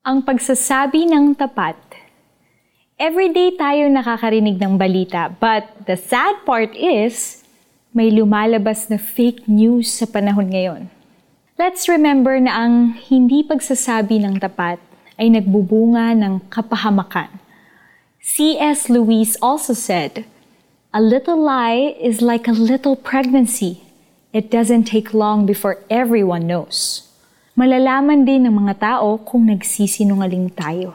Ang pagsasabi ng tapat. Everyday tayo nakakarinig ng balita, but the sad part is, may lumalabas na fake news sa panahon ngayon. Let's remember na ang hindi pagsasabi ng tapat ay nagbubunga ng kapahamakan. C.S. Lewis also said, A little lie is like a little pregnancy. It doesn't take long before everyone knows. Malalaman din ng mga tao kung nagsisinungaling tayo.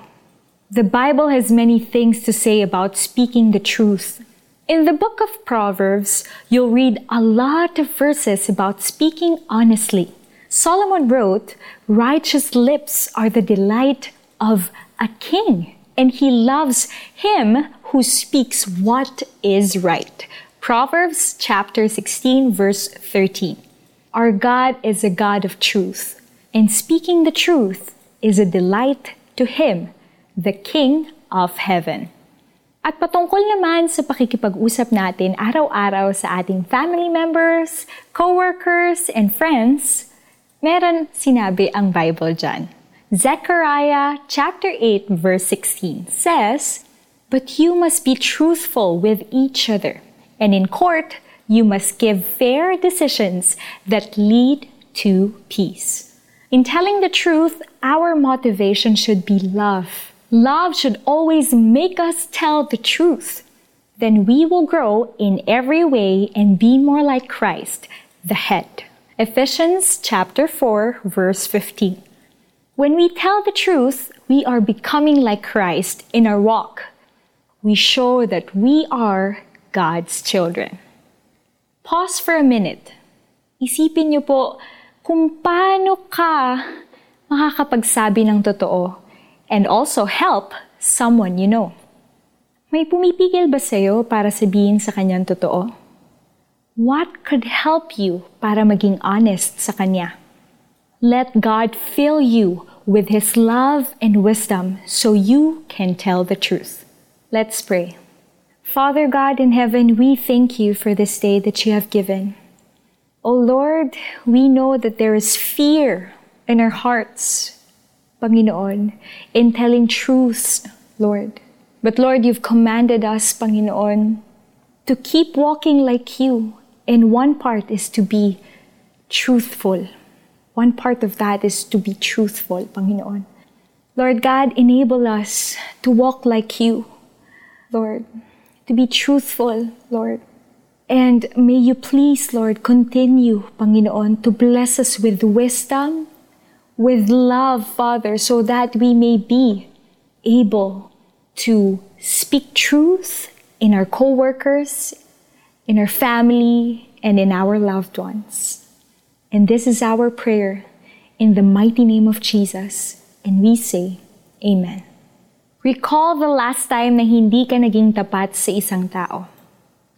The Bible has many things to say about speaking the truth. In the book of Proverbs, you'll read a lot of verses about speaking honestly. Solomon wrote, Righteous lips are the delight of a king, and he loves him who speaks what is right. Proverbs chapter 16, verse 13. Our God is a God of truth, and speaking the truth is a delight to Him, the King of heaven. At patungkol naman sa pakikipag-usap natin araw-araw sa ating family members, co-workers, and friends, meron sinabi ang Bible dyan. Zechariah chapter 8 verse 16 says, But you must be truthful with each other, and in court you must give fair decisions that lead to peace. In telling the truth, our motivation should be love. Love should always make us tell the truth. Then we will grow in every way and be more like Christ, the head. Ephesians chapter 4 verse 15. When we tell the truth, we are becoming like Christ in our walk. We show that we are God's children. Pause for a minute. Isipin niyo po kung paano ka makakapagsabi ng totoo and also help someone you know. May pumipigil ba sa'yo para sabihin sa kanyang totoo? What could help you para maging honest sa kanya? Let God fill you with His love and wisdom so you can tell the truth. Let's pray. Father God in heaven, we thank you for this day that you have given. O Lord, we know that there is fear in our hearts, Panginoon, in telling truths, Lord. But Lord, you've commanded us, Panginoon, to keep walking like you. And one part is to be truthful. One part of that is to be truthful, Panginoon. Lord God, enable us to walk like you, Lord, to be truthful, Lord. And may you please, Lord, continue, Panginoon, to bless us with wisdom, with love, Father, so that we may be able to speak truth in our co-workers, in our family, and in our loved ones. And this is our prayer in the mighty name of Jesus. And we say, Amen. Recall the last time na hindi ka naging tapat sa isang tao.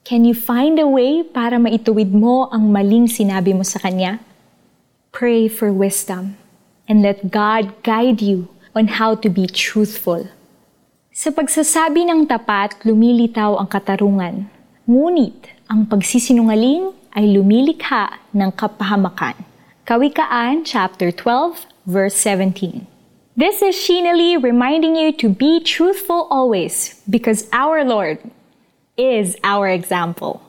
Can you find a way para maituwid mo ang maling sinabi mo sa kanya? Pray for wisdom and let God guide you on how to be truthful. Sa pagsasabi ng tapat, lumilitaw ang katarungan. Ngunit, ang pagsisinungaling ay lumilikha ng kapahamakan. Kawikaan chapter 12 verse 17. This is Sheena Lee reminding you to be truthful always because our Lord is our example.